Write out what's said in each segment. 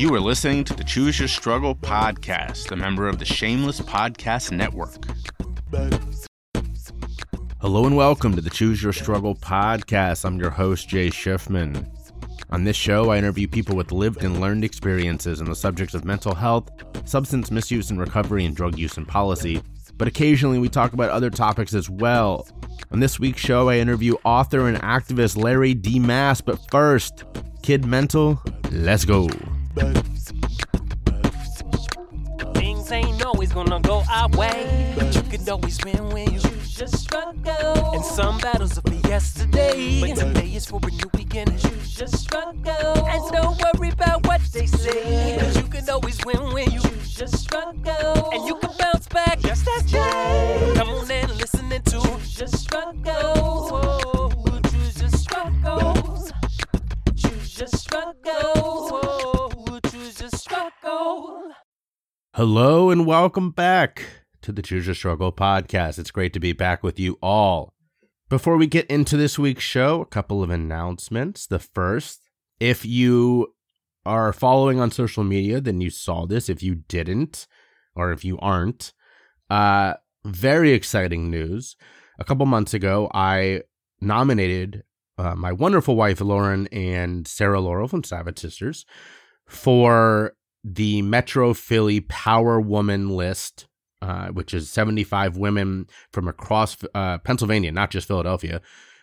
You are listening to the Choose Your Struggle podcast, a member of the Shameless Podcast Network. Hello and welcome to the Choose Your Struggle podcast. I'm your host, Jay Schiffman. On this show, I interview people with lived and learned experiences on the subjects of mental health, substance misuse and recovery, and drug use and policy. But occasionally, we talk about other topics as well. On this week's show, I interview author and activist Larry D. Mass. But first, Kid Mental, let's go. Things ain't always gonna go our way, but you can always win when you just struggle. And some battles are for yesterday, but today is for a new beginning. Choose your struggle, and don't worry about what they say, cause you can always win when you just struggle, and you can bounce back just as Jay. Come on and listen to your struggle. Whoa, your struggle. Your struggle. Whoa, struggle. Hello and welcome back to the Choose Your Struggle podcast. It's great to be back with you all. Before we get into this week's show, a couple of announcements. The first, if you are following on social media, then you saw this. If you didn't, or if you aren't, uh, very exciting news. A couple months ago, I nominated uh, my wonderful wife, Lauren, and Sarah Laurel from Savage Sisters for the Metro Philly Power Woman list, uh, which is 75 women from across uh, Pennsylvania, not just Philadelphia,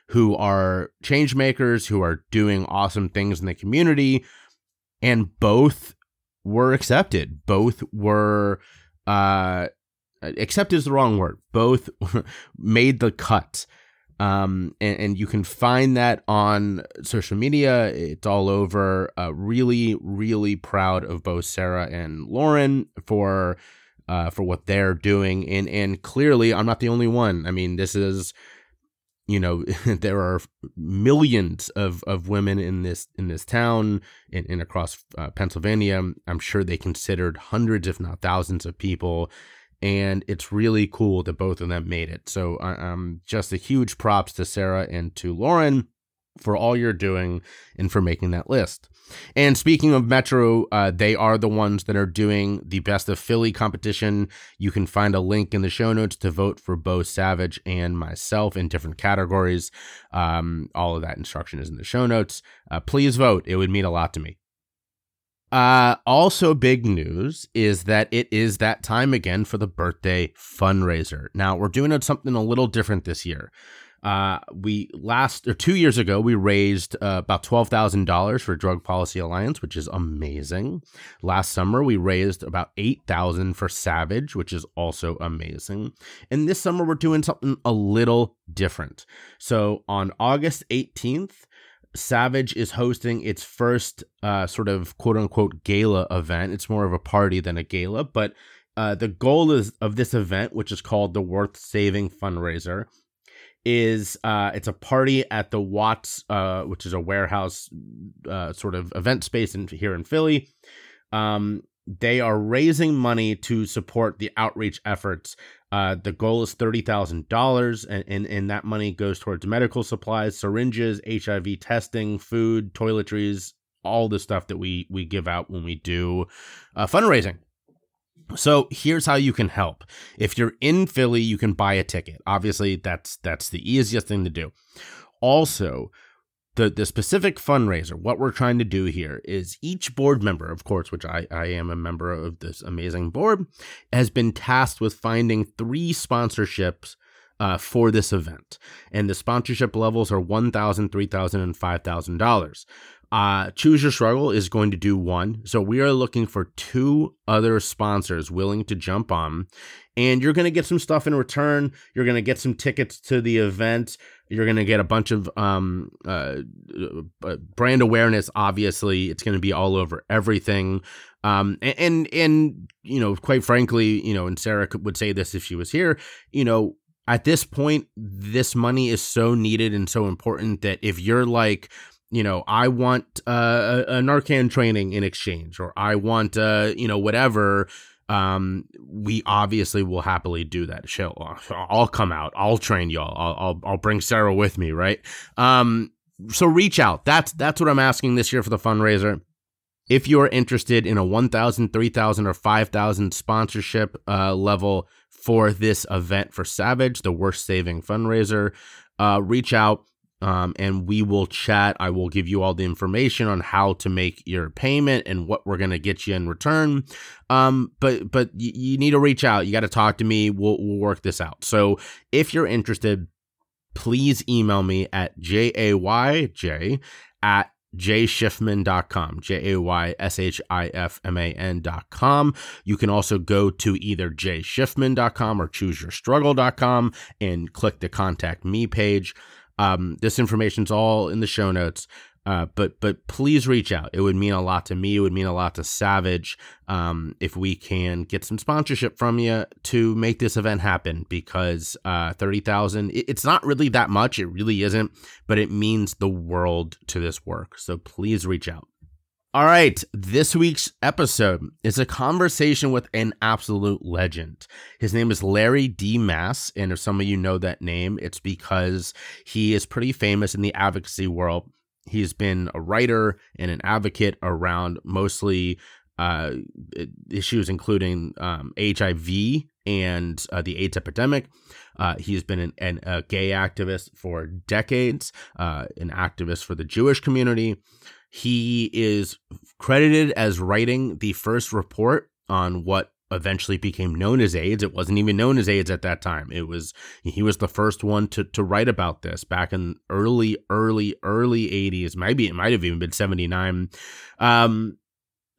who are change makers, who are doing awesome things in the community. And both were accepted. Both were, uh, accept is the wrong word. Both made the cut. Um, and, and, you can find that on social media. It's all over. Uh, really, really proud of both Sarah and Lauren for uh, for what they're doing. And and clearly, I'm not the only one. I mean, this is you know there are millions of, of women in this in this town and, and across uh, Pennsylvania. I'm sure they considered hundreds, if not thousands, of people and it's really cool that both of them made it. So I um, just a huge props to Sarah and to Lauren for all you're doing and for making that list. And speaking of Metro, uh, they are the ones that are doing the Best of Philly competition. You can find a link in the show notes to vote for Bo Savage and myself in different categories. Um, all of that instruction is in the show notes. Uh, please vote, it would mean a lot to me. Uh, also, big news is that it is that time again for the birthday fundraiser. Now, we're doing something a little different this year. Uh, we last or two years ago, we raised uh, about twelve thousand dollars for Drug Policy Alliance, which is amazing. Last summer, we raised about eight thousand for Savage, which is also amazing. And this summer, we're doing something a little different. So on August eighteenth, Savage is hosting its first uh, sort of quote unquote gala event. It's more of a party than a gala, but uh, the goal is of this event, which is called the Worth Saving Fundraiser, is uh, it's a party at the Watts, uh, which is a warehouse uh, sort of event space in, here in Philly. Um, they are raising money to support the outreach efforts uh, the goal is thirty thousand dollars, and and that money goes towards medical supplies, syringes, HIV testing, food, toiletries, all the stuff that we we give out when we do uh, fundraising. So here's how you can help. If you're in Philly, you can buy a ticket. Obviously, that's that's the easiest thing to do. Also, the the specific fundraiser what we're trying to do here is each board member of course which i i am a member of this amazing board has been tasked with finding three sponsorships uh, for this event. And the sponsorship levels are $1000 $3000 and $5000 uh, Choose Your Struggle is going to do one. So we are looking for two other sponsors willing to jump on. And you're going to get some stuff in return. You're going to get some tickets to the event. You're going to get a bunch of um, uh, uh, brand awareness. Obviously, it's going to be all over everything. Um, and, and, and you know, quite frankly, you know, and Sarah would say this if she was here. You know, at this point, this money is so needed and so important that if you're like, you know, I want uh, a, a Narcan training in exchange, or I want, uh, you know, whatever um, we obviously will happily do that. She'll, I'll come out. I'll train y'all. I'll, I'll, I'll bring Sarah with me. Right. Um, so reach out. That's, that's what I'm asking this year for the fundraiser. If you are interested in a 1,000, 3,000, or 5,000 sponsorship uh, level for this event for Savage, the Worth Saving fundraiser, uh, reach out um, and we will chat. I will give you all the information on how to make your payment and what we're gonna get you in return. Um, but but y- you need to reach out. You got to talk to me. We'll we'll work this out. So if you're interested, please email me at j a y j at jayschiffman.com, J A Y S H I F M A N.com. You can also go to either jayschiffman.com or chooseyourstruggle.com and click the contact me page. Um, this information's all in the show notes. Uh, but but please reach out. It would mean a lot to me. It would mean a lot to Savage um, if we can get some sponsorship from you to make this event happen. Because uh, thirty thousand, it's not really that much. It really isn't, but it means the world to this work. So please reach out. All right, this week's episode is a conversation with an absolute legend. His name is Larry D. Mass, and if some of you know that name, it's because he is pretty famous in the advocacy world He's been a writer and an advocate around mostly uh, issues including um, HIV and uh, the AIDS epidemic. Uh, he's been an, an, a gay activist for decades, uh, an activist for the Jewish community. He is credited as writing the first report on what eventually became known as AIDS. It wasn't even known as AIDS at that time. It was he was the first one to to write about this back in early, early, early 80s. Maybe it might have even been 79. Um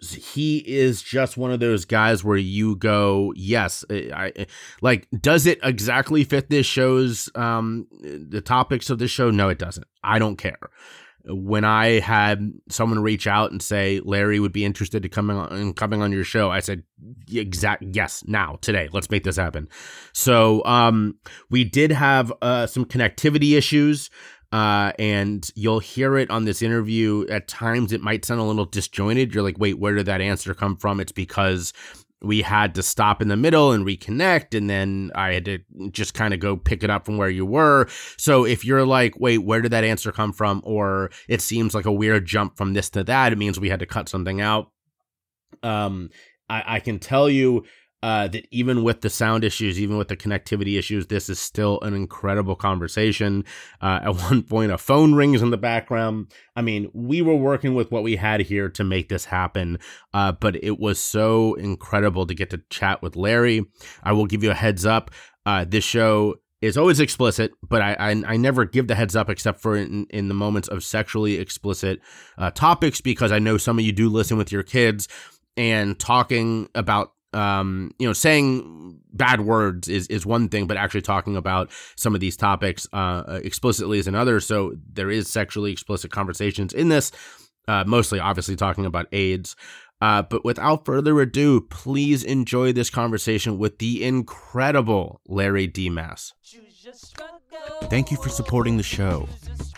he is just one of those guys where you go, yes, I, I like. Does it exactly fit this show's um the topics of this show? No, it doesn't. I don't care when I had someone reach out and say Larry would be interested in coming on coming on your show, I said exact yes now today. Let's make this happen. So um, we did have uh, some connectivity issues. Uh, and you'll hear it on this interview. At times, it might sound a little disjointed. You're like, wait, where did that answer come from? It's because we had to stop in the middle and reconnect and then i had to just kind of go pick it up from where you were. So if you're like wait where did that answer come from? or it seems like a weird jump from this to that. It means we had to cut something out. Um i, I can tell you uh, that even with the sound issues, even with the connectivity issues, this is still an incredible conversation. Uh, at one point, a phone rings in the background. I mean, we were working with what we had here to make this happen, uh, but it was so incredible to get to chat with Larry. I will give you a heads up. Uh, this show is always explicit, but I, I, I never give the heads up except for in, in the moments of sexually explicit uh, topics because I know some of you do listen with your kids and talking about um, you know, saying bad words is is one thing, but actually talking about some of these topics uh, explicitly is another. So there is sexually explicit conversations in this, uh, mostly obviously talking about AIDS. Uh, but without further ado, please enjoy this conversation with the incredible Larry D. Mass. Thank you for supporting the show.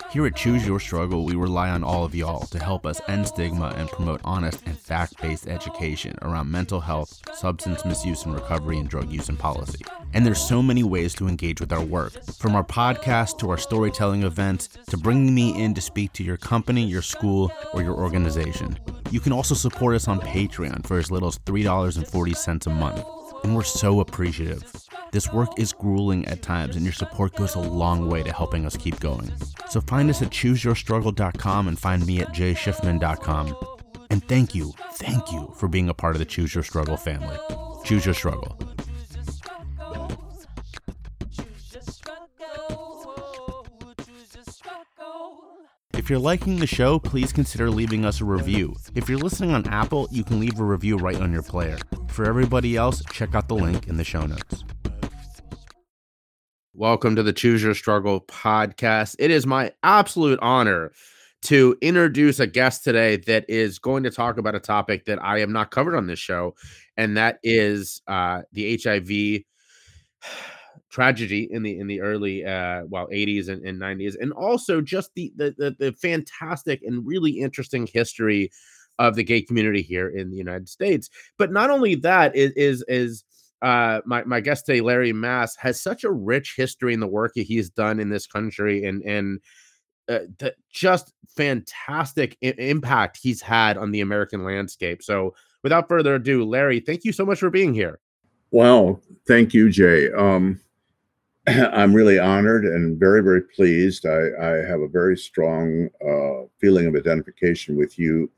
Here at Choose Your Struggle, we rely on all of y'all to help us end stigma and promote honest and fact based education around mental health, substance misuse and recovery, and drug use and policy. And there's so many ways to engage with our work, from our podcast to our storytelling events to bringing me in to speak to your company, your school, or your organization. You can also support us on Patreon for as little as $3.40 a month, and we're so appreciative. This work is grueling at times, and your support goes a long way to helping us keep going. So find us at chooseyourstruggle.com and find me at jayschiffman.com. And thank you, thank you for being a part of the Choose Your Struggle family. Choose Your Struggle. If you're liking the show, please consider leaving us a review. If you're listening on Apple, you can leave a review right on your player. For everybody else, check out the link in the show notes. Welcome to the Choose Your Struggle podcast. It is my absolute honor to introduce a guest today that is going to talk about a topic that I have not covered on this show, and that is uh, the HIV tragedy in the in the early uh well 80s and, and 90s and also just the, the the the fantastic and really interesting history of the gay community here in the United States. But not only that is is is uh, my my guest today, Larry Mass, has such a rich history in the work that he's done in this country, and and uh, the just fantastic I- impact he's had on the American landscape. So, without further ado, Larry, thank you so much for being here. Well, thank you, Jay. Um, I'm really honored and very, very pleased. I, I have a very strong uh, feeling of identification with you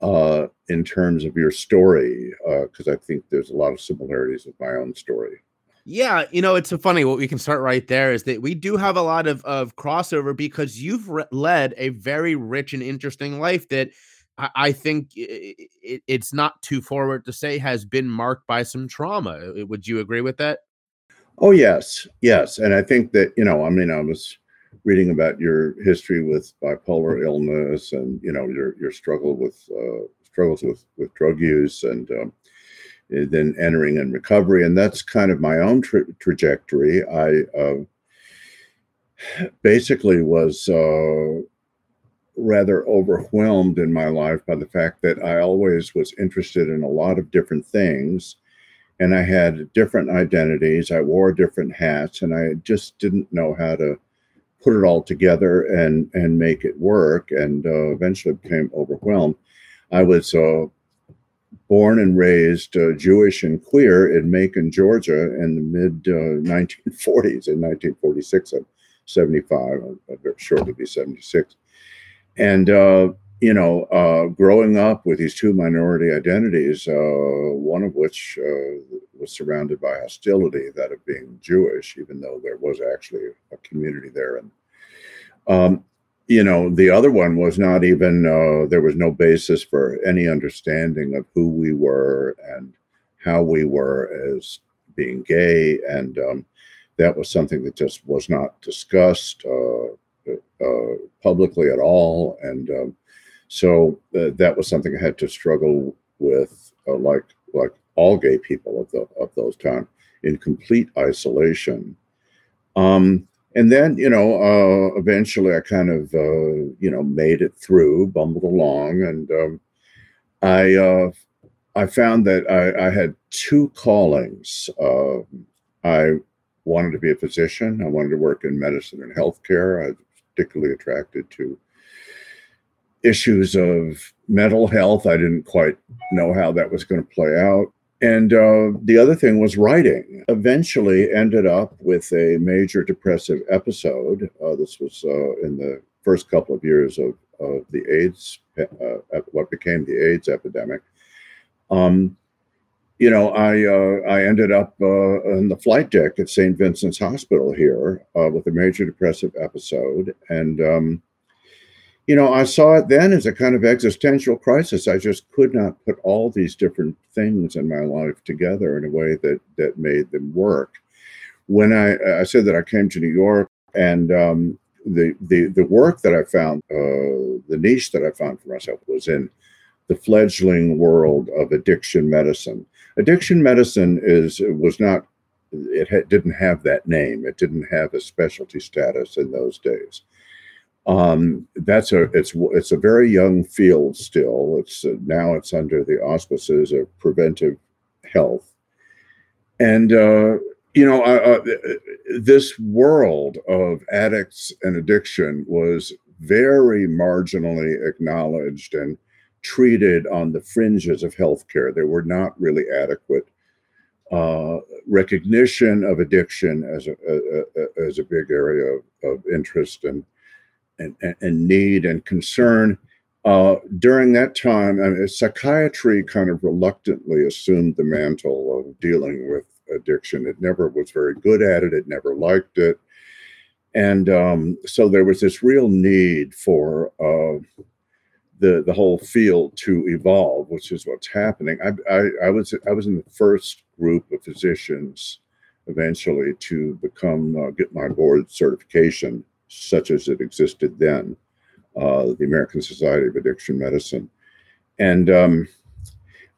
uh, in terms of your story, because uh, I think there's a lot of similarities with my own story. Yeah, you know, it's so funny. What we can start right there is that we do have a lot of, of crossover because you've re- led a very rich and interesting life that I, I think it, it, it's not too forward to say has been marked by some trauma. Would you agree with that? Oh, yes. Yes. And I think that, you know, I mean, I was reading about your history with bipolar illness and, you know, your, your struggle with, uh, struggles with, with drug use and, um, eh, then entering in recovery. And that's kind of my own tra- trajectory. I uh, basically was uh, rather overwhelmed in my life by the fact that I always was interested in a lot of different things and I had different identities. I wore different hats, and I just didn't know how to put it all together and and make it work. And uh, eventually became overwhelmed. I was uh, born and raised uh, Jewish and queer in Macon, Georgia, in the mid 1940s. Uh, in 1946, I'm 75. I'll, I'll shortly be 76, and uh, you know, uh, growing up with these two minority identities, uh, one of which uh, was surrounded by hostility, that of being Jewish, even though there was actually a community there. And, um, you know, the other one was not even, uh, there was no basis for any understanding of who we were and how we were as being gay. And um, that was something that just was not discussed uh, uh, publicly at all. And, um, so uh, that was something I had to struggle with, uh, like like all gay people of the of those times, in complete isolation. Um, and then you know, uh, eventually, I kind of uh, you know made it through, bumbled along, and um, I uh, I found that I, I had two callings. Uh, I wanted to be a physician. I wanted to work in medicine and healthcare. I was particularly attracted to issues of mental health. I didn't quite know how that was going to play out. And uh, the other thing was writing. Eventually, ended up with a major depressive episode. Uh, this was uh, in the first couple of years of, of the AIDS, uh, what became the AIDS epidemic. Um, you know, I uh, I ended up uh, on the flight deck at St. Vincent's Hospital here with a major depressive episode, and um, you know, I saw it then as a kind of existential crisis. I just could not put all these different things in my life together in a way that that made them work. When I I said that I came to New York and um, the the the work that I found, uh, the niche that I found for myself was in the fledgling world of addiction medicine. Addiction medicine is was not it ha- didn't have that name. It didn't have a specialty status in those days um, that's a it's it's a very young field still. It's uh, now it's under the auspices of preventive health, and uh, you know uh, this world of addicts and addiction was very marginally acknowledged and treated on the fringes of healthcare. There were not really adequate uh, recognition of addiction as a, a, a, as a big area of, of interest and and, and need and concern. Uh, during that time, I mean, psychiatry kind of reluctantly assumed the mantle of dealing with addiction. It never was very good at it, it never liked it. And um, so there was this real need for uh, the the whole field to evolve, which is what's happening. I, I, I was I was in the first group of physicians eventually to become uh, get my board certification such as it existed then, uh, the American Society of Addiction Medicine. And, um,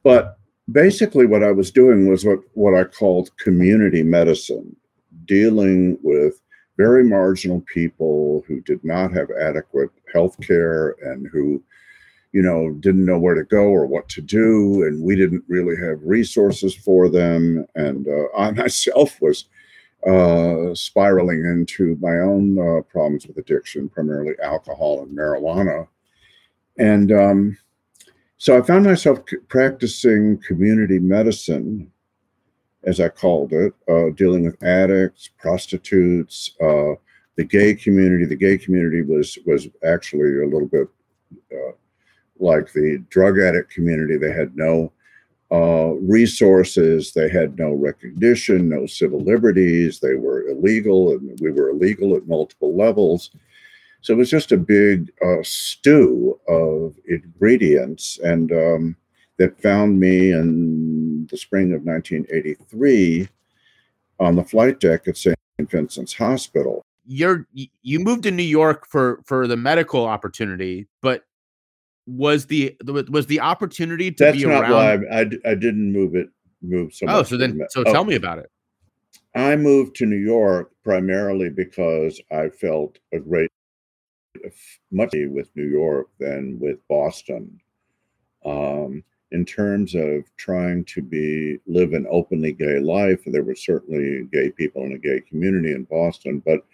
but basically, what I was doing was what, what I called community medicine, dealing with very marginal people who did not have adequate health care and who you know didn't know where to go or what to do and we didn't really have resources for them and uh, i myself was uh, spiraling into my own uh, problems with addiction, primarily alcohol and marijuana. And um, so I found myself practicing community medicine, as I called it, uh, dealing with addicts, prostitutes, uh, the gay community. The gay community was was actually a little bit uh, like the drug addict community. They had no uh, resources. They had no recognition, no civil liberties. They were illegal, and we were illegal at multiple levels. So it was just a big uh, stew of ingredients, and um, that found me in the spring of 1983 on the flight deck at St. Vincent's Hospital. You're you moved to New York for for the medical opportunity, but was the was the opportunity to That's be not around? why I, I, I didn't move it. Move so oh, so then so oh, tell me about it. I moved to New York primarily because I felt a great much with New York than with Boston. Um, in terms of trying to be live an openly gay life, there were certainly gay people in a gay community in Boston, but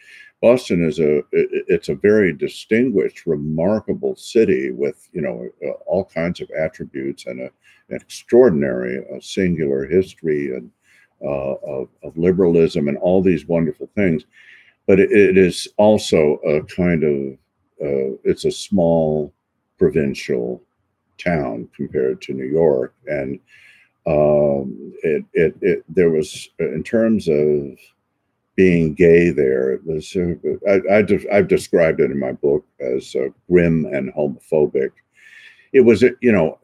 Boston is a it's a very distinguished, remarkable city with you know uh, all kinds of attributes and a, an extraordinary, a singular history and uh, of, of liberalism and all these wonderful things. But it, it is also a kind of uh, it's a small provincial town compared to New York, and um, it, it it there was in terms of being gay there. It was uh, I, I de- I've described it in my book as uh, grim and homophobic. It was uh, you know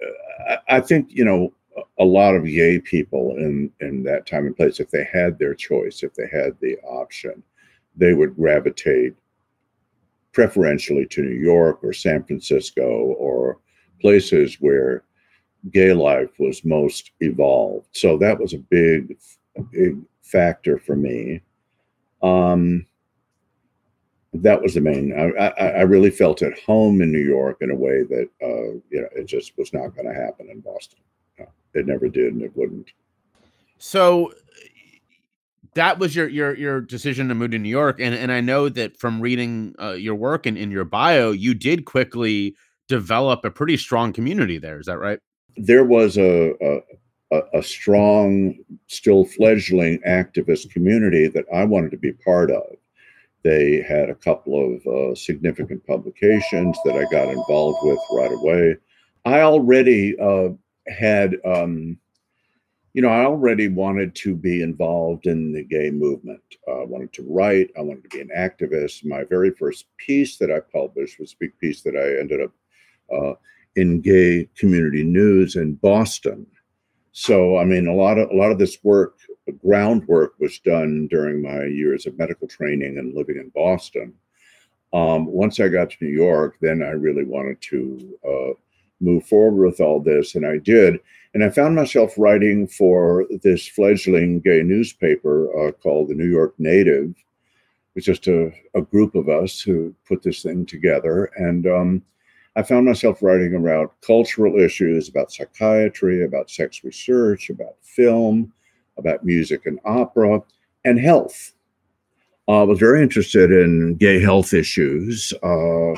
I, I think you know a lot of gay people in in that time and place if they had their choice if they had the option they would gravitate preferentially to new york or san francisco or places where gay life was most evolved. So that was a big big factor for me. Um that was the main I, I i really felt at home in new york in a way that uh you know it just was not going to happen in boston. It never did and it wouldn't. So that was your your your decision to move to New York, and and I know that from reading uh, your work and in your bio, you did quickly develop a pretty strong community there. Is that right? there was a, a a- strong still fledgling activist community that i wanted to be part of they had a couple of uh, significant publications that i got involved with right away i already uh, had um, you know i already wanted to be involved in the gay movement uh, i wanted to write i wanted to be an activist my very first piece that i published was a big piece that i ended up uh, in gay community news in boston. So i mean a lot of a lot of this work groundwork was done during my years of medical training and living in boston. Um, once i got to new york then i really wanted to uh, move forward with all this and i did. And i found myself writing for this fledgling gay newspaper uh, called the new york native. It's just a, a group of us who put this thing together and um, I found myself writing about cultural issues, about psychiatry, about sex research, about film, about music and opera, and health. Uh, I was very interested in gay health issues. Uh,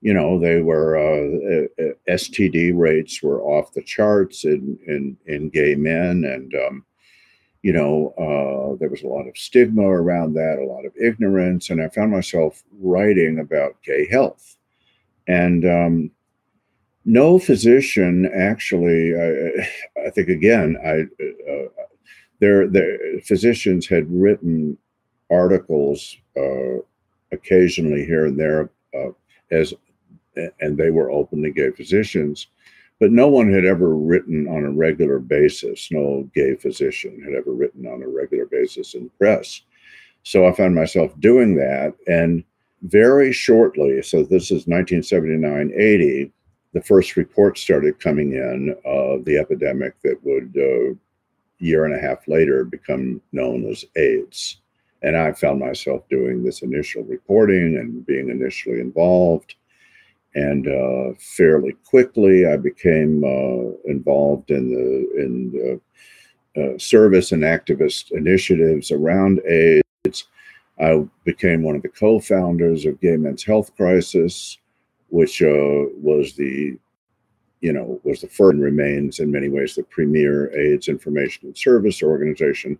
you know, they were uh, uh, STD rates were off the charts in in, in gay men, and um, you know, uh, there was a lot of stigma around that, a lot of ignorance, and I found myself writing about gay health and um, no physician actually I, I think again i uh, their, their physicians had written articles uh, occasionally here and there uh, as and they were openly gay physicians but no one had ever written on a regular basis. No gay physician had ever written on a regular basis in the press. So i found myself doing that and very shortly, so this is 1979 80, the first reports started coming in of the epidemic that would, a uh, year and a half later, become known as AIDS. And I found myself doing this initial reporting and being initially involved. And uh, fairly quickly, I became uh, involved in the in the uh, service and activist initiatives around AIDS I became one of the co-founders of Gay Men's Health Crisis, which uh, was the, you know, was the first and remains in many ways the premier AIDS information and service organization.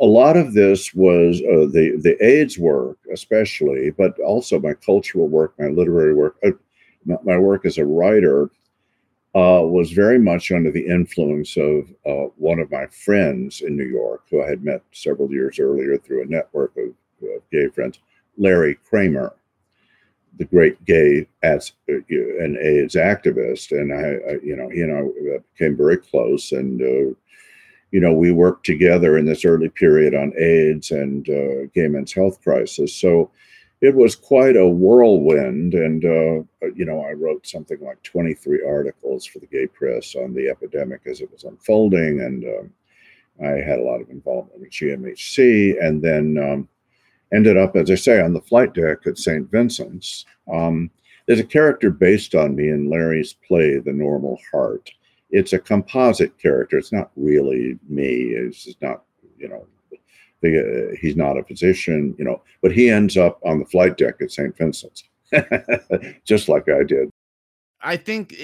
A lot of this was uh, the the AIDS work, especially, but also my cultural work, my literary work, uh, my, my, work as a writer, uh, was very much under the influence of uh, one of my friends in New York, who I had met several years earlier through a network of uh, gay friends, Larry Kramer, the great gay as uh, and AIDS activist, and I, I, you know, he and I became very close, and uh, you know, we worked together in this early period on AIDS and uh, gay men's health crisis. So it was quite a whirlwind, and uh, you know, I wrote something like 23 articles for the gay press on the epidemic as it was unfolding, and um, I had a lot of involvement with GMHC, and then. Um, ended up, as I say, on the flight deck at St. Vincent's. Um, there's a character based on me in Larry's play, The Normal Heart. It's a composite character. It's not really me. It's not, you know, the, uh, he's not a physician, you know, but he ends up on the flight deck at St. Vincent's, just like I did. I think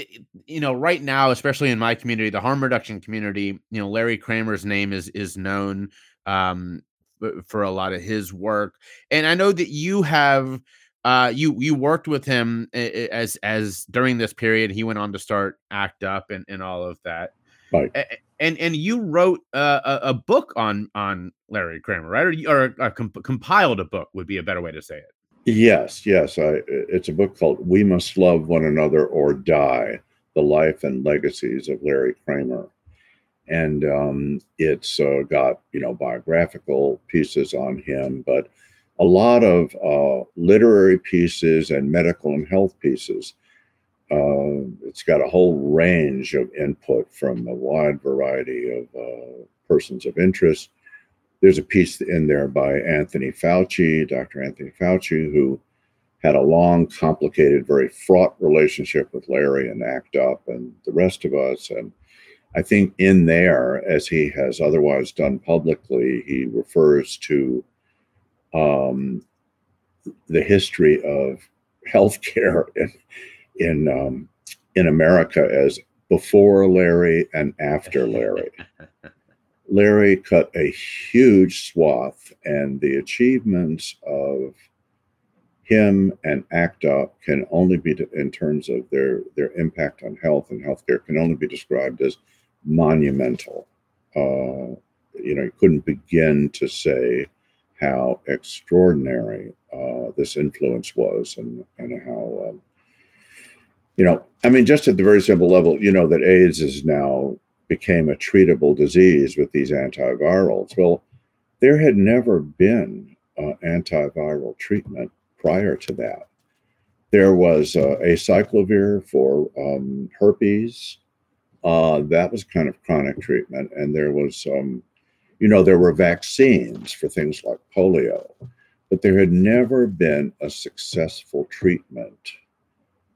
you know right now, especially in my community, the harm reduction community, you know, Larry Kramer's name is is known um, for a lot of his work. And I know that you have uh you you worked with him as as during this period he went on to start act up and and all of that right. and and you wrote uh, a, a book on on larry kramer right? Or, you, or uh, comp- compiled a book would be a better way to say it. Yes yes I, it's a book called we must love one another or die the life and legacies of larry kramer and um, it's uh, got you know biographical pieces on him, but a lot of uh, literary pieces and medical and health pieces. Uh, it's got a whole range of input from a wide variety of uh, persons of interest. There's a piece in there by Anthony Fauci, Dr. Anthony Fauci, who had a long, complicated, very fraught relationship with Larry and ACT UP and the rest of us, and I think in there, as he has otherwise done publicly, he refers to um, the history of healthcare in in um, in America as before Larry and after Larry. Larry cut a huge swath, and the achievements of him and ACT UP can only be in terms of their their impact on health and healthcare can only be described as monumental. Uh, you know, you couldn't begin to say how extraordinary uh, this influence was and, and how, um, you know, I mean, just at the very simple level, you know, that AIDS is now became a treatable disease with these antivirals. Well, there had never been uh, antiviral treatment prior to that. There was uh, acyclovir for um, herpes. Uh, that was kind of chronic treatment. And there was, um, you know, there were vaccines for things like polio, but there had never been a successful treatment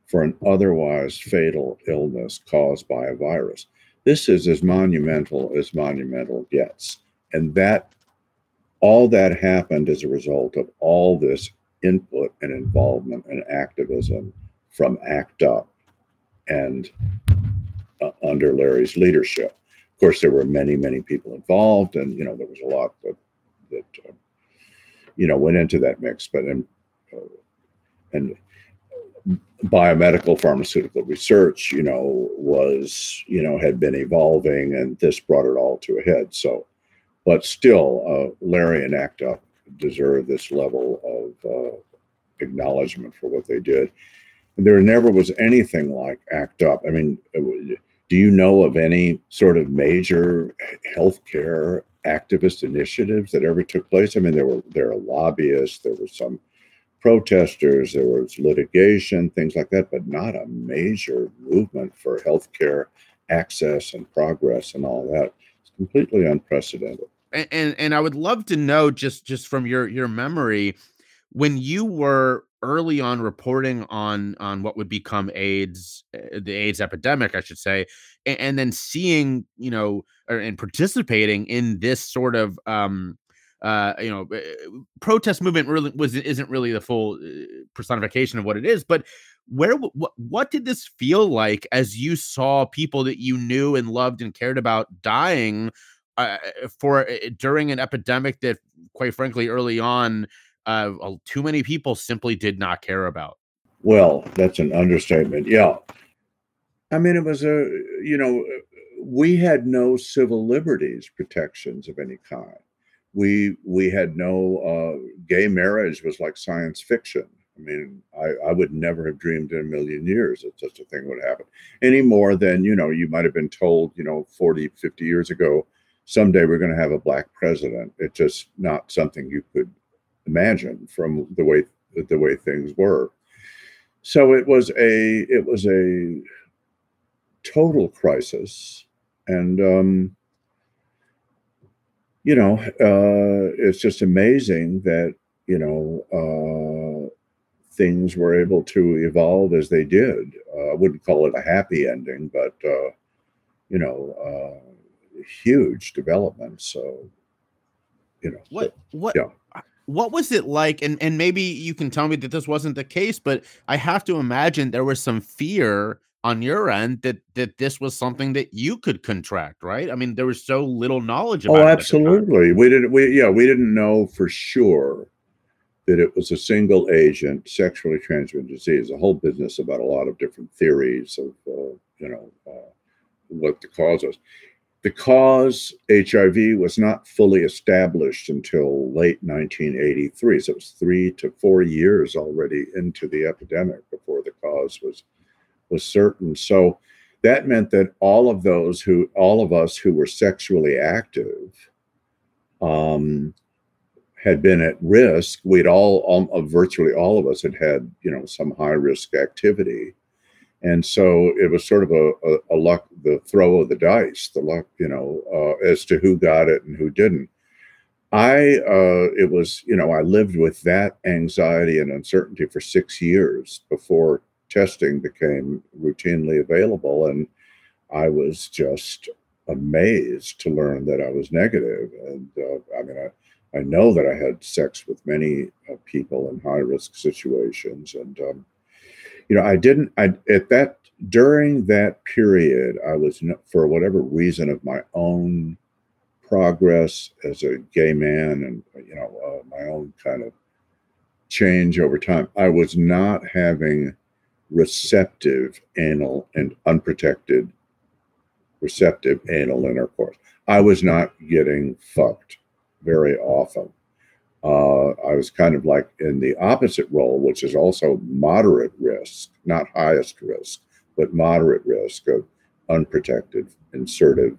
for an otherwise fatal illness caused by a virus. This is as monumental as monumental gets. And that, all that happened as a result of all this input and involvement and activism from ACT UP and uh, under Larry's leadership. Of course, there were many, many people involved, and you know there was a lot that that uh, you know went into that mix. But and uh, and biomedical pharmaceutical research, you know, was you know had been evolving, and this brought it all to a head. So, but still, uh, Larry and ACT UP deserve this level of uh, acknowledgement for what they did. There never was anything like ACT UP. I mean, do you know of any sort of major healthcare activist initiatives that ever took place? I mean, there were there are lobbyists, there were some protesters, there was litigation, things like that, but not a major movement for healthcare access and progress and all that. It's completely unprecedented. And, and and I would love to know just just from your your memory when you were early on reporting on on what would become AIDS, uh, the AIDS epidemic, I should say, and, and then seeing, you know, or, and participating in this sort of um, uh, you know, uh, protest movement really was isn't really the full uh, personification of what it is. But where what what did this feel like as you saw people that you knew and loved and cared about dying uh, for uh, during an epidemic that, quite frankly, early on, uh, too many people simply did not care about? Well, that's an understatement. Yeah. I mean, it was a, you know, we had no civil liberties protections of any kind. We we had no uh, gay marriage was like science fiction. I mean, I, I would never have dreamed in a million years that such a thing would happen any more than, you know, you might have been told, you know, 40, 50 years ago, someday we're going to have a black president. It's just not something you could imagine from the way the way things were. So it was a it was a total crisis, and um, you know uh, it's just amazing that you know uh, things were able to evolve as they did. Uh, I wouldn't call it a happy ending, but uh, you know, uh, huge development. So you know, what what yeah what was it like? And and maybe you can tell me that this wasn't the case but i have to imagine there was some fear on your end that that this was something that you could contract right? I mean there was so little knowledge about it. oh absolutely. We didn't we yeah we didn't know for sure that it was a single agent sexually transmitted disease a whole business about a lot of different theories of uh, you know uh, what the cause was the cause, HIV, was not fully established until late 1983. So it was three to four years already into the epidemic before the cause was was certain. So that meant that all of those who, all of us who were sexually active, um, had been at risk. We'd all, all, virtually all of us had had, you know, some high risk activity and so it was sort of a, a, a, luck the throw of the dice the luck you know uh, as to who got it and who didn't. I uh, it was you know i lived with that anxiety and uncertainty for six years before testing became routinely available and i was just amazed to learn that i was negative. And uh, i mean I, I know that i had sex with many uh, people in high risk situations and um, you know, I didn't, I, at that, during that period, I was, for whatever reason of my own progress as a gay man and, you know, uh, my own kind of change over time, I was not having receptive anal and unprotected receptive anal intercourse. I was not getting fucked very often uh, I was kind of like in the opposite role, which is also moderate risk, not highest risk, but moderate risk of unprotected, insertive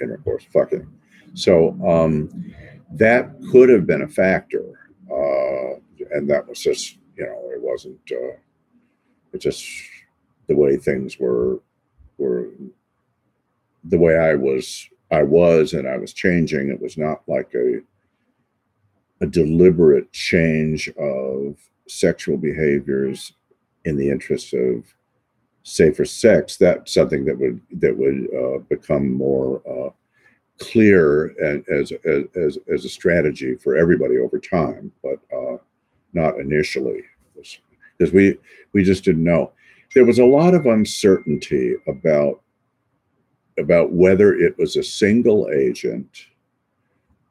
intercourse fucking. So um, that could have been a factor. Uh, and that was just, you know, it wasn't, uh, it just the way things were, were the way I was, I was, and I was changing. It was not like a, a deliberate change of sexual behaviors in the interest of safer sex that's something that would that would uh, become more uh, clear and as, as as a strategy for everybody over time but uh, not initially. Because we we just didn't know. There was a lot of uncertainty about about whether it was a single agent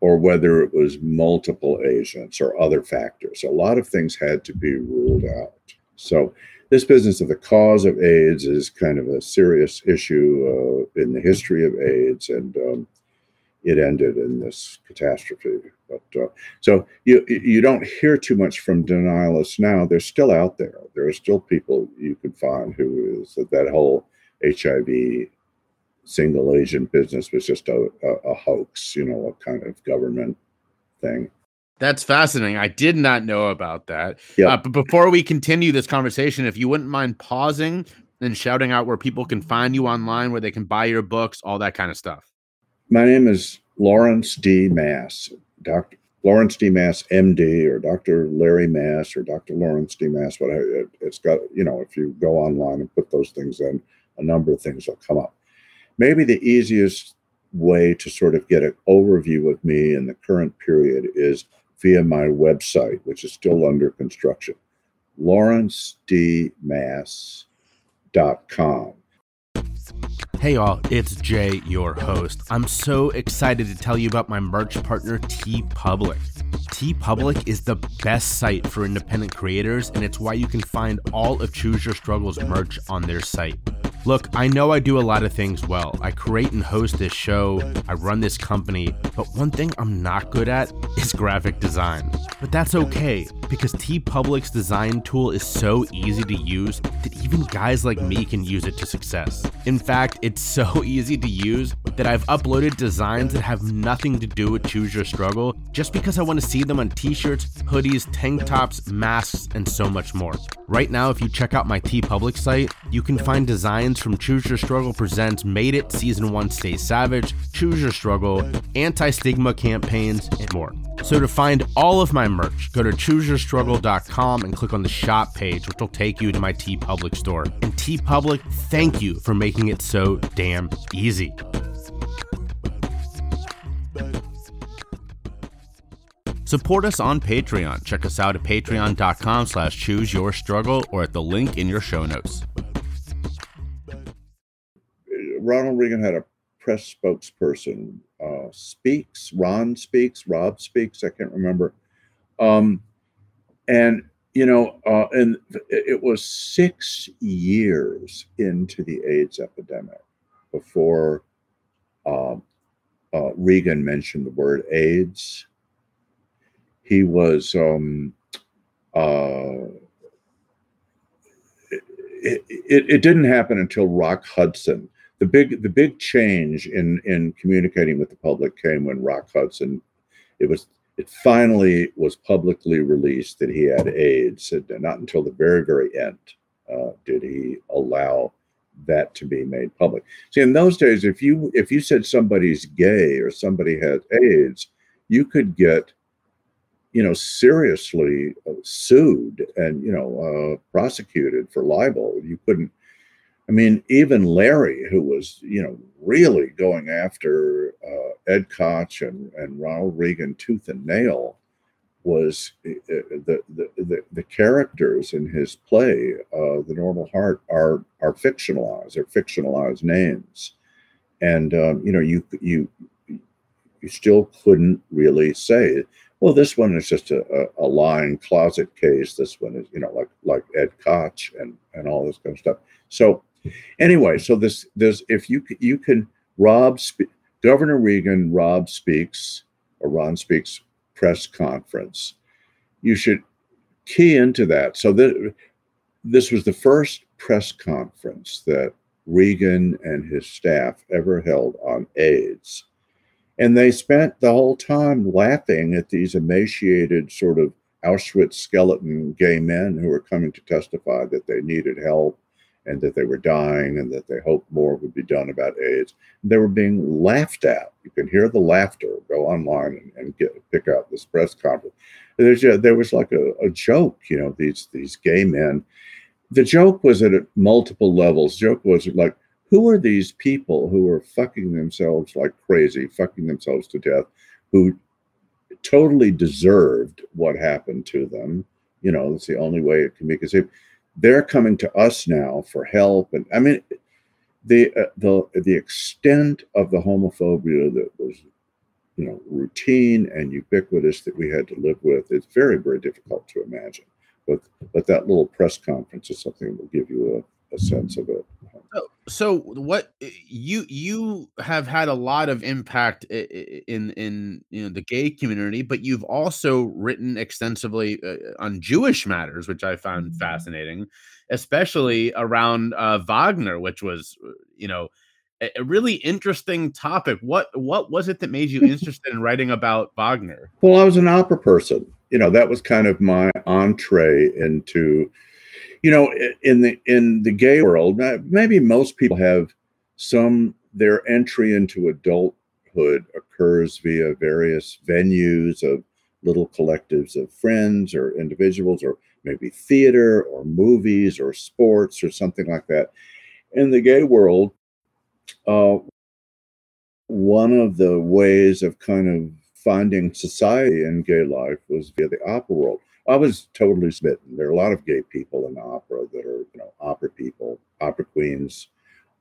or whether it was multiple agents or other factors. A lot of things had to be ruled out. So, this business of the cause of AIDS is kind of a serious issue uh, in the history of AIDS, and um, it ended in this catastrophe. But uh, so you you don't hear too much from denialists now. They're still out there. There are still people you can find who is that, that whole HIV single agent business was just a, a, a hoax, you know, a kind of government thing. That's fascinating. I did not know about that. Yeah. Uh, but before we continue this conversation, if you wouldn't mind pausing and shouting out where people can find you online, where they can buy your books, all that kind of stuff. My name is Lawrence D. Mass, Dr. Lawrence D. Mass, MD, or Dr. Larry Mass, or Dr. Lawrence D. Mass. Whatever. It, it's got, you know, if you go online and put those things in, a number of things will come up maybe the easiest way to sort of get an overview of me in the current period is via my website, which is still under construction, lawrencedmass.com. Hey y'all, it's Jay, your host. I'm so excited to tell you about my merch partner, TeePublic. T Public is the best site for independent creators, and it's why you can find all of Choose Your Struggles merch on their site. Look, I know I do a lot of things well. I create and host this show, I run this company, but one thing I'm not good at is graphic design. But that's okay, because TeePublic's design tool is so easy to use that even guys like me can use it to success. In fact, it's so easy to use that I've uploaded designs that have nothing to do with Choose Your Struggle just because I want to see them on t shirts, hoodies, tank tops, masks, and so much more. Right now, if you check out my TeePublic site, you can find designs from Choose Your Struggle Presents Made It Season 1 Stay Savage, Choose Your Struggle, Anti Stigma campaigns, and more. So to find all of my merch, go to chooseyourstruggle.com and click on the shop page, which will take you to my TeePublic store. And TeePublic, thank you for making it so damn easy. Support us on Patreon. Check us out at patreon.com slash choose your struggle or at the link in your show notes. Ronald Reagan had a press spokesperson, uh, Speakes, Ron Speakes, Rob Speakes, I can't remember. Um, and, you know, uh, and it was six years into the AIDS epidemic before uh, uh, Reagan mentioned the word AIDS. He was, um, uh, it, it, it, didn't happen until Rock Hudson. The big the big change in in communicating with the public came when Rock Hudson. It was it finally was publicly released that he had AIDS. And not until the very very end uh, did he allow that to be made public. See, in those days, if you if you said somebody's gay or somebody had AIDS, you could get you know seriously uh, sued and you know uh, prosecuted for libel. You couldn't. I mean, even Larry, who was you know really going after uh, Ed Koch and and Ronald Reagan tooth and nail, was uh, the, the, the, the, characters in his play, uh, The Normal Heart, are are fictionalized. They're fictionalized names, and um, you know you you you still couldn't really say. Well, this one is just a, a, a lying closet case. This one is you know like like Ed Koch and and all this kind of stuff. So anyway, so this this if you you can Rob Governor Reagan Rob Speakes or Ron Speakes press conference. You should key into that. So that this was the first press conference that Reagan and his staff ever held on AIDS. And they spent the whole time laughing at these emaciated, sort of Auschwitz skeleton gay men who were coming to testify that they needed help and that they were dying and that they hoped more would be done about AIDS. They were being laughed at. You can hear the laughter. Go online and, and get pick out this press conference. There's a, there was like a, a, joke, you know, these these gay men. The joke was at multiple levels. The joke was like, who are these people who are fucking themselves like crazy, fucking themselves to death, who totally deserved what happened to them? You know, it's the only way it can be conceived they're coming to us now for help and i mean the uh, the the extent of the homophobia that was you know routine and ubiquitous that we had to live with it's very very difficult to imagine. But but that little press conference is something that will give you a, a sense of it so, so what you you have had a lot of impact in in you know the gay community, but you've also written extensively uh, on Jewish matters, which I found mm-hmm. fascinating, especially around uh, Wagner, which was you know a, a really interesting topic. What what was it that made you interested in writing about Wagner? Well, I was an opera person. You know, that was kind of my entree into you know in the in the gay world maybe most people have some their entry into adulthood occurs via various venues of little collectives of friends or individuals or maybe theater or movies or sports or something like that in the gay world uh, one of the ways of kind of finding society in gay life was via the opera world. I was totally smitten. There are a lot of gay people in opera that are, you know, opera people, opera queens.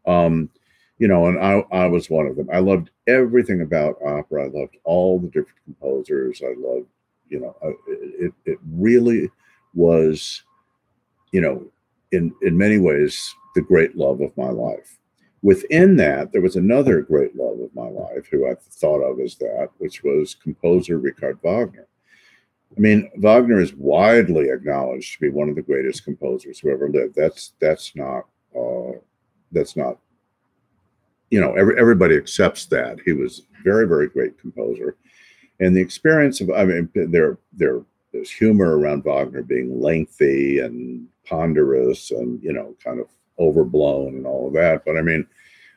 Um, you know, and I, I was one of them. I loved everything about opera. I loved all the different composers. I loved, you know, it, it really was, you know, in, in many ways, the great love of my life. Within that, there was another great love of my life who I thought of as that, which was composer Richard Wagner. I mean, Wagner is widely acknowledged to be one of the greatest composers who ever lived. That's that's not uh, that's not you know every, everybody accepts that. He was very very great composer, and the experience of I mean there there there's humor around Wagner being lengthy and ponderous and you know kind of overblown and all of that, but I mean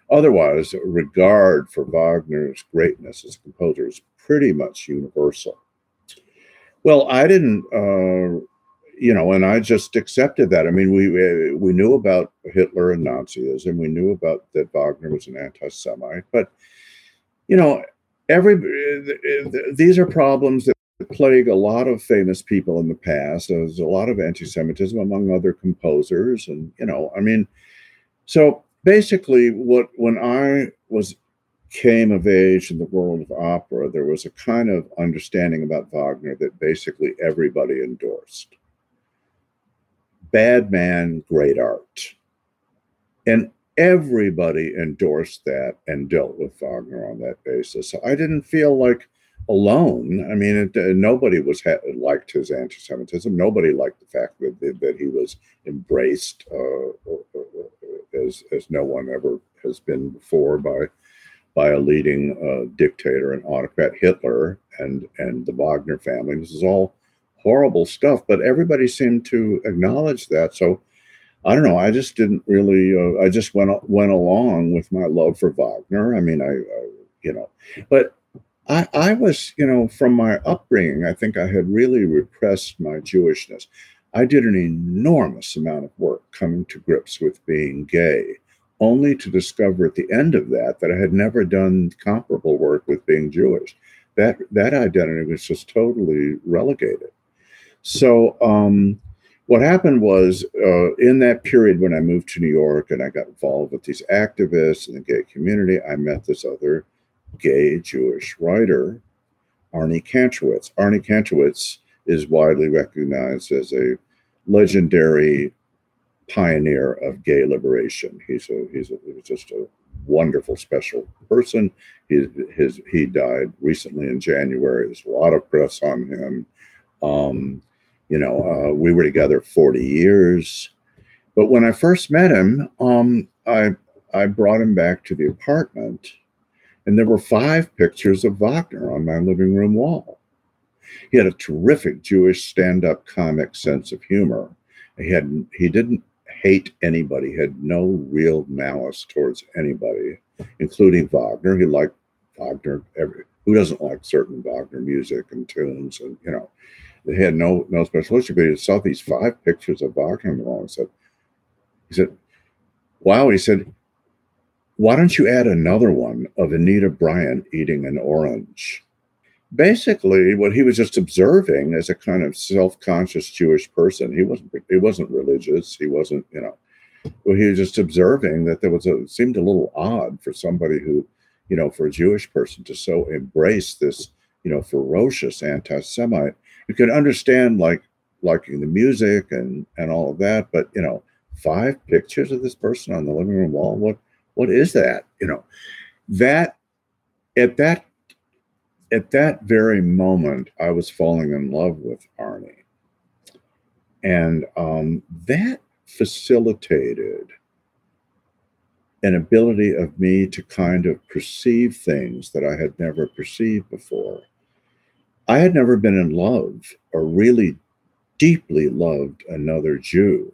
otherwise regard for Wagner's greatness as a composer is pretty much universal well, I didn't, uh, you know, and I just accepted that. I mean, we we knew about Hitler and Nazism. We knew about that Wagner was an anti-Semite, but you know, every these are problems that plague a lot of famous people in the past. There's a lot of anti-Semitism among other composers, and you know, I mean, so basically, what when I was came of age in the world of opera, there was a kind of understanding about Wagner that basically everybody endorsed. Bad man, great art. And everybody endorsed that and dealt with Wagner on that basis. So I didn't feel like alone. I mean, it, uh, nobody was ha- liked his anti-Semitism. Nobody liked the fact that that he was embraced uh, uh, uh, as as no one ever has been before by by a leading uh, dictator and autocrat, Hitler, and and the Wagner family. This is all horrible stuff, but everybody seemed to acknowledge that. So I don't know. I just didn't really. Uh, I just went went along with my love for Wagner. I mean, I, I you know, but I, I was, you know, from my upbringing, I think I had really repressed my Jewishness. I did an enormous amount of work coming to grips with being gay only to discover at the end of that that I had never done comparable work with being Jewish. That that identity was just totally relegated. So um, what happened was uh, in that period when I moved to New York and I got involved with these activists in the gay community, I met this other gay Jewish writer, Arnie Kantrowitz. Arnie Kantrowitz is widely recognized as a legendary pioneer of gay liberation. He's a he's, a, he's just a wonderful, special person. He his he died recently in January. There's a lot of press on him. Um, you know, uh, we were together 40 years, but when I first met him, um, I I brought him back to the apartment, and there were five pictures of Wagner on my living room wall. He had a terrific Jewish stand-up comic sense of humor. He had he didn't hate anybody, had no real malice towards anybody, including Wagner. He liked Wagner. Every who doesn't like certain Wagner music and tunes, and you know, they had no no special issue. But he saw these five pictures of Wagner wall and said, he said, "Wow," he said. Why don't you add another one of Anita Bryant eating an orange? Basically what he was just observing as a kind of self-conscious Jewish person. He wasn't he wasn't religious. He wasn't, you know, well, he was just observing that there was a seemed a little odd for somebody who, you know, for a Jewish person to so embrace this, you know, ferocious anti-Semite. You could understand like liking the music and and all of that, but you know, five pictures of this person on the living room wall. What what is that? You know, that at that at that very moment, I was falling in love with Arnie. And um, that facilitated an ability of me to kind of perceive things that I had never perceived before. I had never been in love or really deeply loved another Jew.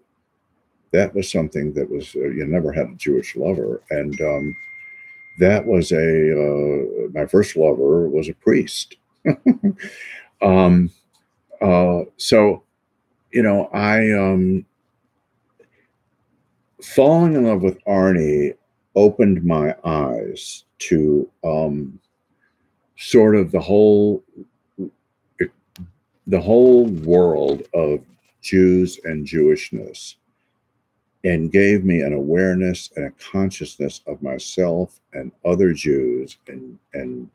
That was something that was, uh, you never had a Jewish lover. And um, that was a uh, my first lover was a priest. um, uh, so, you know, I um, falling in love with Arnie opened my eyes to um, sort of the whole the whole world of Jews and Jewishness and gave me an awareness and a consciousness of myself and other Jews and, and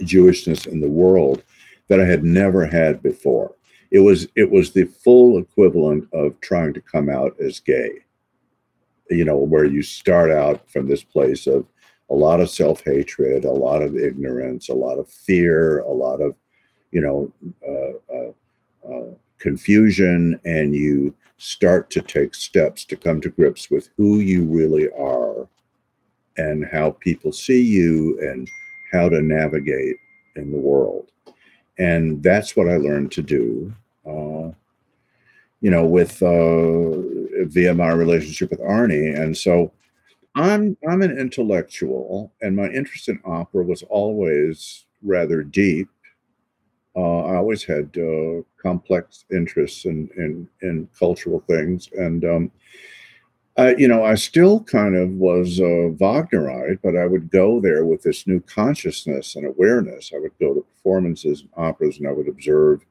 Jewishness in the world that I had never had before. It was it was the full equivalent of trying to come out as gay. You know, where you start out from this place of a lot of self-hatred, a lot of ignorance, a lot of fear, a lot of, you know, uh, uh, uh, confusion, and you start to take steps to come to grips with who you really are and how people see you and how to navigate in the world. And that's what I learned to do, uh, you know, with uh, via my relationship with Arnie. And so I'm I'm an intellectual, and my interest in opera was always rather deep. Uh, I always had uh, complex interests in, in in cultural things, and um, I, you know, I still kind of was a Wagnerite, but I would go there with this new consciousness and awareness. I would go to performances and operas, and I would observe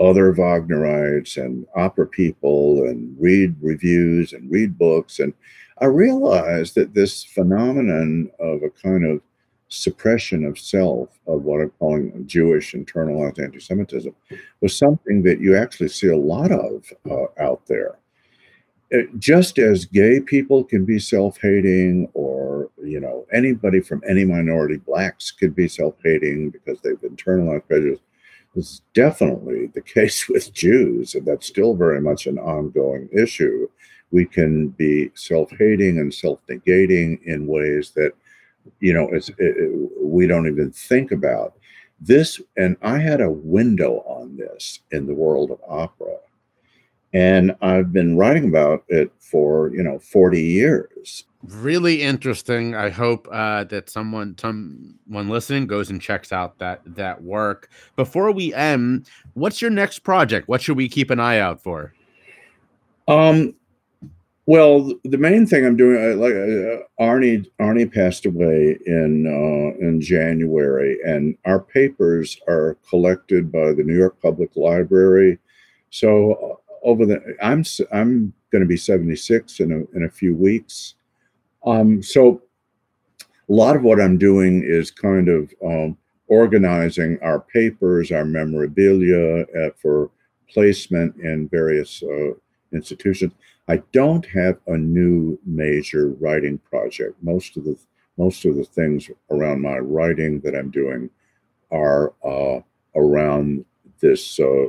other Wagnerites and opera people, and read reviews and read books, and I realized that this phenomenon of a kind of suppression of self, of what I'm calling Jewish internalized anti Semitism, was something that you actually see a lot of uh, out there. It, just as gay people can be self-hating or you know anybody from any minority blacks could be self-hating because they've internalized prejudice is definitely the case with jews and that's still very much an ongoing issue we can be self-hating and self-negating in ways that you know it's it, we don't even think about this. And i had a window on this in the world of opera. And i've been writing about it for you know 40 years. Really interesting. I hope uh, that someone someone listening goes and checks out that that work. Before we end what's your next project? What should we keep an eye out for? Um well, the main thing I'm doing, uh, like uh, Arnie, Arnie passed away in uh, in January, and our papers are collected by the New York Public Library. So uh, over the, I'm I'm going to be 76 in a in a few weeks. Um, so a lot of what I'm doing is kind of um, organizing our papers, our memorabilia uh, for placement in various uh, institutions. I don't have a new major writing project. Most of the most of the things around my writing that I'm doing are uh, around this uh,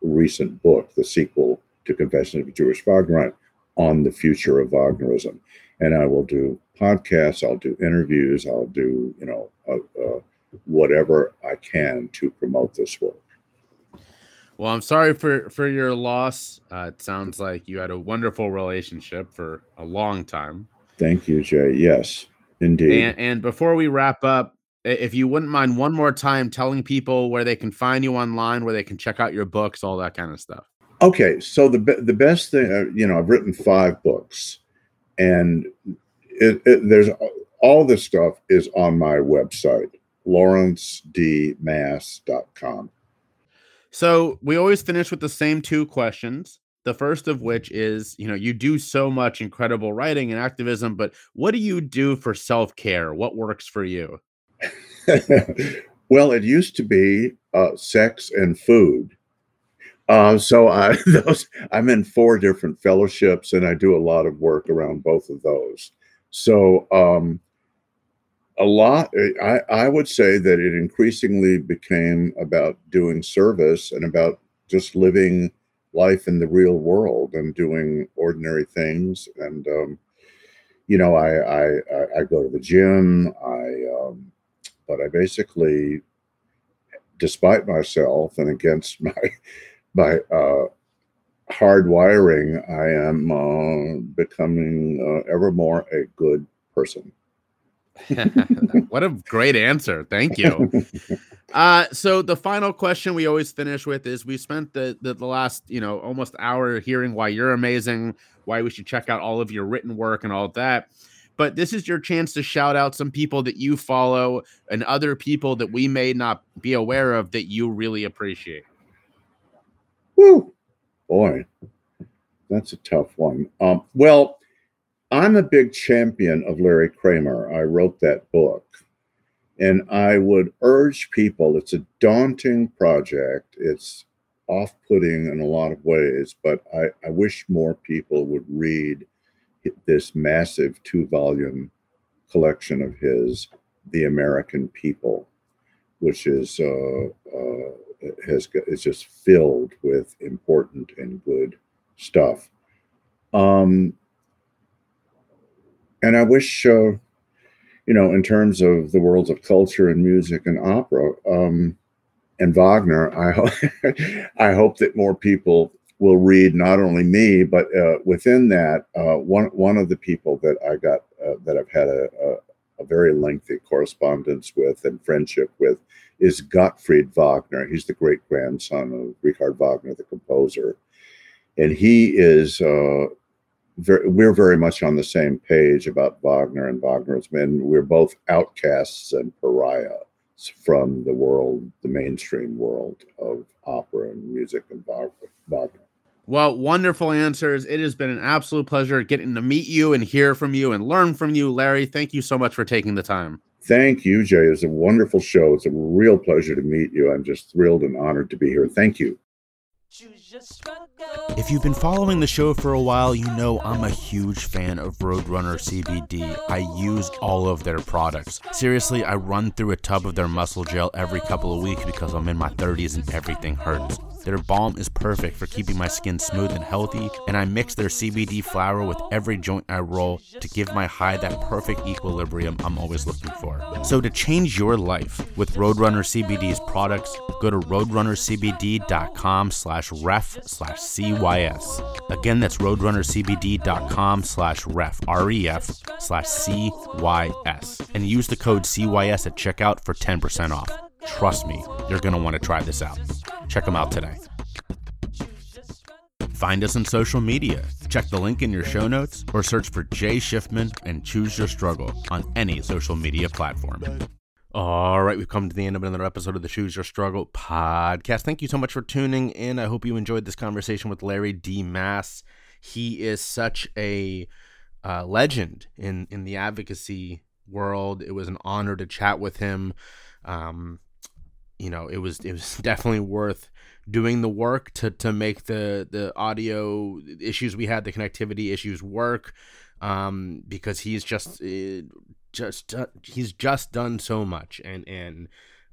recent book, the sequel to Confessions of a Jewish Wagnerite, on the future of Wagnerism. And I will do podcasts, I'll do interviews, I'll do you know uh, uh whatever I can to promote this work. Well, I'm sorry for for your loss. Uh, it sounds like you had a wonderful relationship for a long time. Thank you, Jay. Yes, indeed. And, and before we wrap up, if you wouldn't mind one more time telling people where they can find you online, where they can check out your books, all that kind of stuff. Okay, so the the best thing, uh, you know, I've written five books, and it, it, there's all this stuff is on my website, lawrencedmass.com. So we always finish with the same two questions. The first of which is, you know, you do so much incredible writing and activism, but what do you do for self care? What works for you? well, it used to be uh, sex and food. Uh, so I those I'm in four different fellowships, and I do a lot of work around both of those. So um, a lot I, I would say that it increasingly became about doing service and about just living life in the real world and doing ordinary things. And um, you know I, I i go to the gym i um, but i basically despite myself and against my my uh, hard wiring i am uh, becoming uh, ever more a good person what a great answer. Thank you. Uh, so the final question we always finish with is we spent the, the, the last, you know, almost hour hearing why you're amazing, why we should check out all of your written work and all of that. but this is your chance to shout out some people that you follow and other people that we may not be aware of that you really appreciate. Woo, boy, that's a tough one. Um, well, I'm a big champion of Larry Kramer. I wrote that book. And I would urge people, it's a daunting project. It's off putting in a lot of ways, but I, I wish more people would read this massive two volume collection of his, The American People, which is uh, uh, has is just filled with important and good stuff. Um, and I wish, uh, you know, in terms of the worlds of culture and music and opera um, and Wagner, I ho- I hope that more people will read not only me, but uh, within that, uh, one one of the people that I got uh, that I've had a, a, a, very lengthy correspondence with and friendship with is Gottfried Wagner. He's the great grandson of Richard Wagner, the composer, and he is. Very, we're very much on the same page about Wagner and Wagner's men. We're both outcasts and pariahs from the world, the mainstream world of opera and music and Wagner. Well, wonderful answers. It has been an absolute pleasure getting to meet you and hear from you and learn from you, Larry. Thank you so much for taking the time. Thank you, Jay. It's a wonderful show. It's a real pleasure to meet you. I'm just thrilled and honored to be here. Thank you. If you've been following the show for a while, you know I'm a huge fan of Roadrunner CBD. I use all of their products. Seriously, I run through a tub of their muscle gel every couple of weeks because I'm in my 30s and everything hurts. Their balm is perfect for keeping my skin smooth and healthy, and I mix their CBD flower with every joint I roll to give my high that perfect equilibrium I'm always looking for. So to change your life with Roadrunner CBD's products, go to roadrunnercbd.com slash ref slash CYS. Again, that's roadrunnercbd.com slash ref, R-E-F slash CYS. And use the code CYS at checkout for 10% off. Trust me, you're going to want to try this out. Check them out today. Find us on social media. Check the link in your show notes or search for Jay Schiffman and Choose Your Struggle on any social media platform. All right, we've come to the end of another episode of the Choose Your Struggle podcast. Thank you so much for tuning in. I hope you enjoyed this conversation with Larry D. Mass. He is such a uh, legend in in the advocacy world. It was an honor to chat with him. Um, you know, it was it was definitely worth doing the work to to make the the audio issues we had, the connectivity issues work, um, because he's just uh, just uh, he's just done so much, and and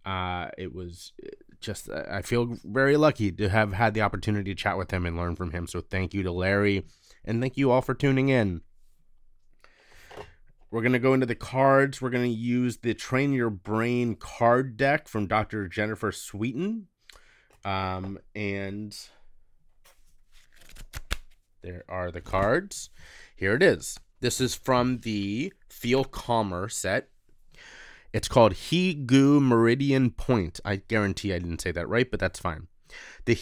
uh, it was just I feel very lucky to have had the opportunity to chat with him and learn from him. So thank you to Larry, and thank you all for tuning in. We're going to go into the cards. We're going to use the Train Your Brain card deck from Dr. Jennifer Sweeton. Um, and there are the cards. Here it is. This is from the Feel Calmer set. It's called He Gu Meridian Point. I guarantee I didn't say that right, but that's fine. The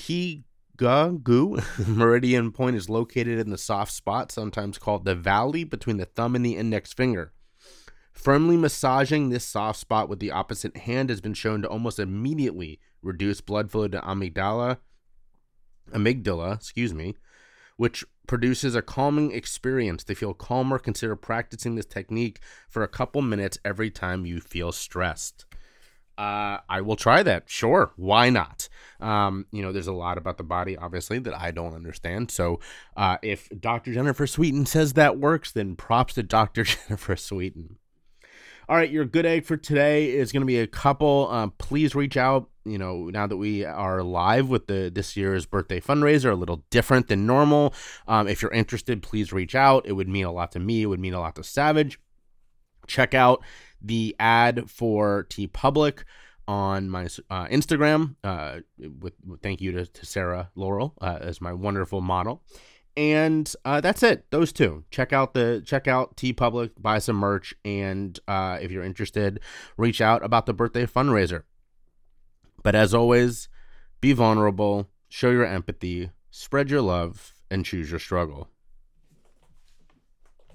He Gu meridian point is located in the soft spot, sometimes called the valley between the thumb and the index finger. Firmly massaging this soft spot with the opposite hand has been shown to almost immediately reduce blood flow to amygdala, amygdala, excuse me, which produces a calming experience. To feel calmer, consider practicing this technique for a couple minutes every time you feel stressed uh, I will try that. Sure, why not? Um, you know, there's a lot about the body, obviously, that I don't understand. So, uh, if Dr. Jennifer Sweeton says that works, then props to Dr. Jennifer Sweeton. All right, your good egg for today is going to be a couple. Um, please reach out. You know, now that we are live with the this year's birthday fundraiser, a little different than normal. Um, if you're interested, please reach out. It would mean a lot to me. It would mean a lot to Savage. Check out the ad for TeePublic on my uh, Instagram. Uh, with, with, thank you to, to Sarah Laurel uh, as my wonderful model. And uh, that's it. Those two. Check out the check out TeePublic. buy some merch, and uh, if you're interested, reach out about the birthday fundraiser. But as always, be vulnerable, show your empathy, spread your love, and choose your struggle.